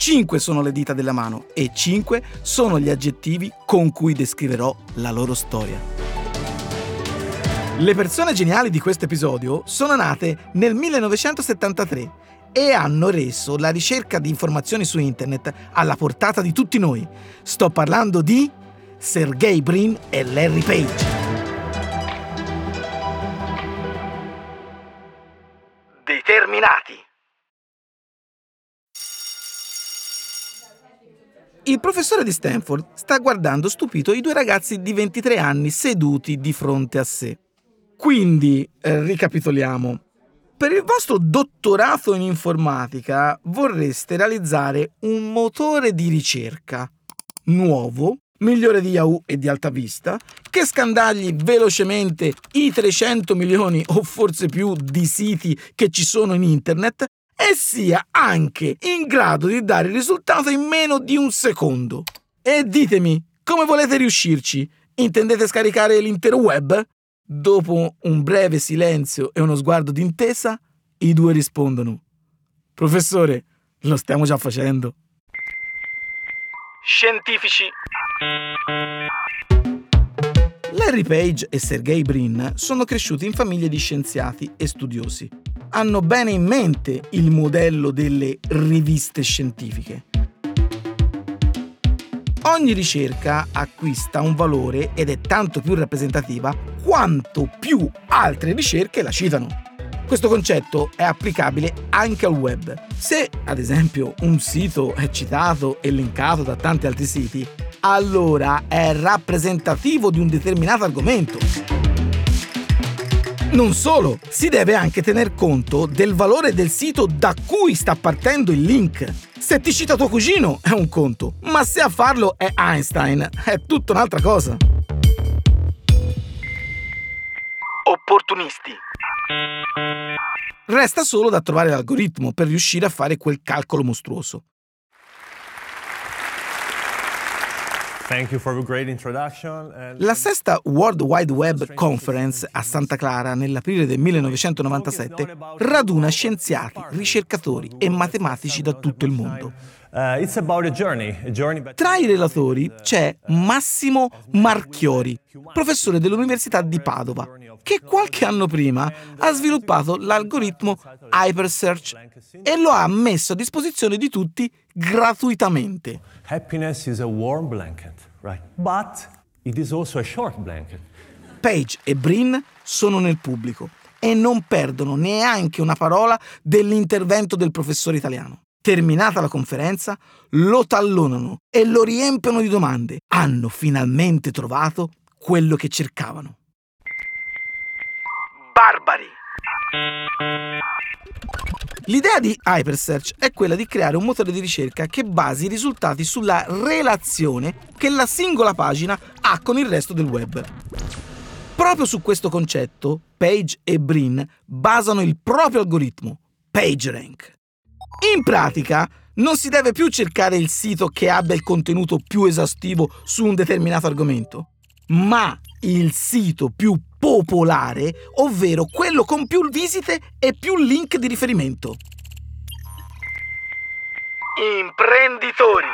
Cinque sono le dita della mano e cinque sono gli aggettivi con cui descriverò la loro storia. Le persone geniali di questo episodio sono nate nel 1973 e hanno reso la ricerca di informazioni su internet alla portata di tutti noi. Sto parlando di Sergey Brin e Larry Page. Determinati. Il professore di Stanford sta guardando stupito i due ragazzi di 23 anni seduti di fronte a sé. Quindi, eh, ricapitoliamo. Per il vostro dottorato in informatica vorreste realizzare un motore di ricerca nuovo, migliore di Yahoo e di Alta Vista, che scandagli velocemente i 300 milioni o forse più di siti che ci sono in internet e sia anche in grado di dare il risultato in meno di un secondo. E ditemi, come volete riuscirci? Intendete scaricare l'intero web? Dopo un breve silenzio e uno sguardo d'intesa, i due rispondono: Professore, lo stiamo già facendo. Scientifici. Larry Page e Sergey Brin sono cresciuti in famiglie di scienziati e studiosi. Hanno bene in mente il modello delle riviste scientifiche. Ogni ricerca acquista un valore ed è tanto più rappresentativa quanto più altre ricerche la citano. Questo concetto è applicabile anche al web. Se, ad esempio, un sito è citato e linkato da tanti altri siti, allora è rappresentativo di un determinato argomento. Non solo, si deve anche tener conto del valore del sito da cui sta partendo il link. Se ti cita tuo cugino è un conto, ma se a farlo è Einstein è tutta un'altra cosa. Opportunisti. Resta solo da trovare l'algoritmo per riuscire a fare quel calcolo mostruoso. La sesta World Wide Web Conference a Santa Clara nell'aprile del 1997 raduna scienziati, ricercatori e matematici da tutto il mondo. Uh, Tra i relatori c'è Massimo Marchiori, professore dell'Università di Padova, che qualche anno prima ha sviluppato l'algoritmo Hypersearch e lo ha messo a disposizione di tutti gratuitamente. Happiness is a warm blanket, right? But it is also a short blanket. Page e Brin sono nel pubblico e non perdono neanche una parola dell'intervento del professore italiano. Terminata la conferenza, lo tallonano e lo riempiono di domande. Hanno finalmente trovato quello che cercavano. Barbari! L'idea di Hypersearch è quella di creare un motore di ricerca che basi i risultati sulla relazione che la singola pagina ha con il resto del web. Proprio su questo concetto, Page e Brin basano il proprio algoritmo, PageRank. In pratica, non si deve più cercare il sito che abbia il contenuto più esaustivo su un determinato argomento, ma il sito più popolare, ovvero quello con più visite e più link di riferimento. Imprenditori.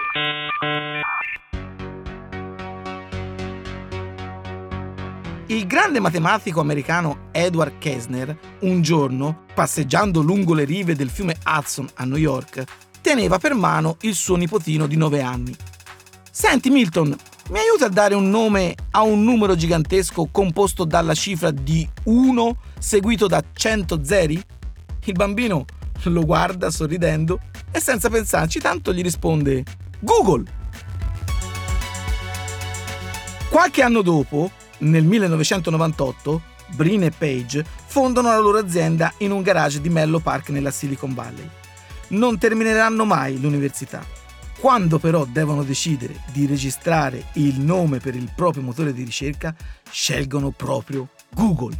Il grande matematico americano Edward Kessner, un giorno, passeggiando lungo le rive del fiume Hudson a New York, teneva per mano il suo nipotino di 9 anni. Senti Milton, mi aiuta a dare un nome a un numero gigantesco composto dalla cifra di 1 seguito da 100 zeri? Il bambino lo guarda sorridendo e senza pensarci tanto gli risponde Google. Qualche anno dopo, nel 1998, Brin e Page fondano la loro azienda in un garage di Mello Park nella Silicon Valley. Non termineranno mai l'università Quando però devono decidere di registrare il nome per il proprio motore di ricerca, scelgono proprio Google.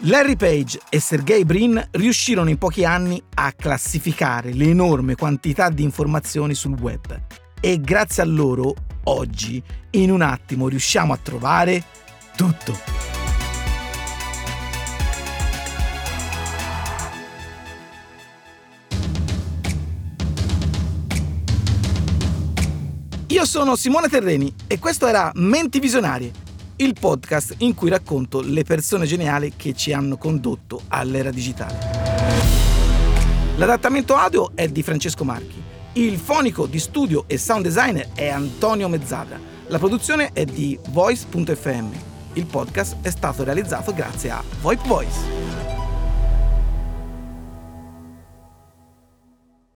Larry Page e Sergey Brin riuscirono in pochi anni a classificare l'enorme quantità di informazioni sul web e grazie a loro oggi in un attimo riusciamo a trovare tutto. Io sono Simone Terreni e questo era Menti Visionarie, il podcast in cui racconto le persone geniali che ci hanno condotto all'era digitale. L'adattamento audio è di Francesco Marchi, il fonico di studio e sound designer è Antonio Mezzadra, la produzione è di Voice.fm. Il podcast è stato realizzato grazie a VoIP Voice.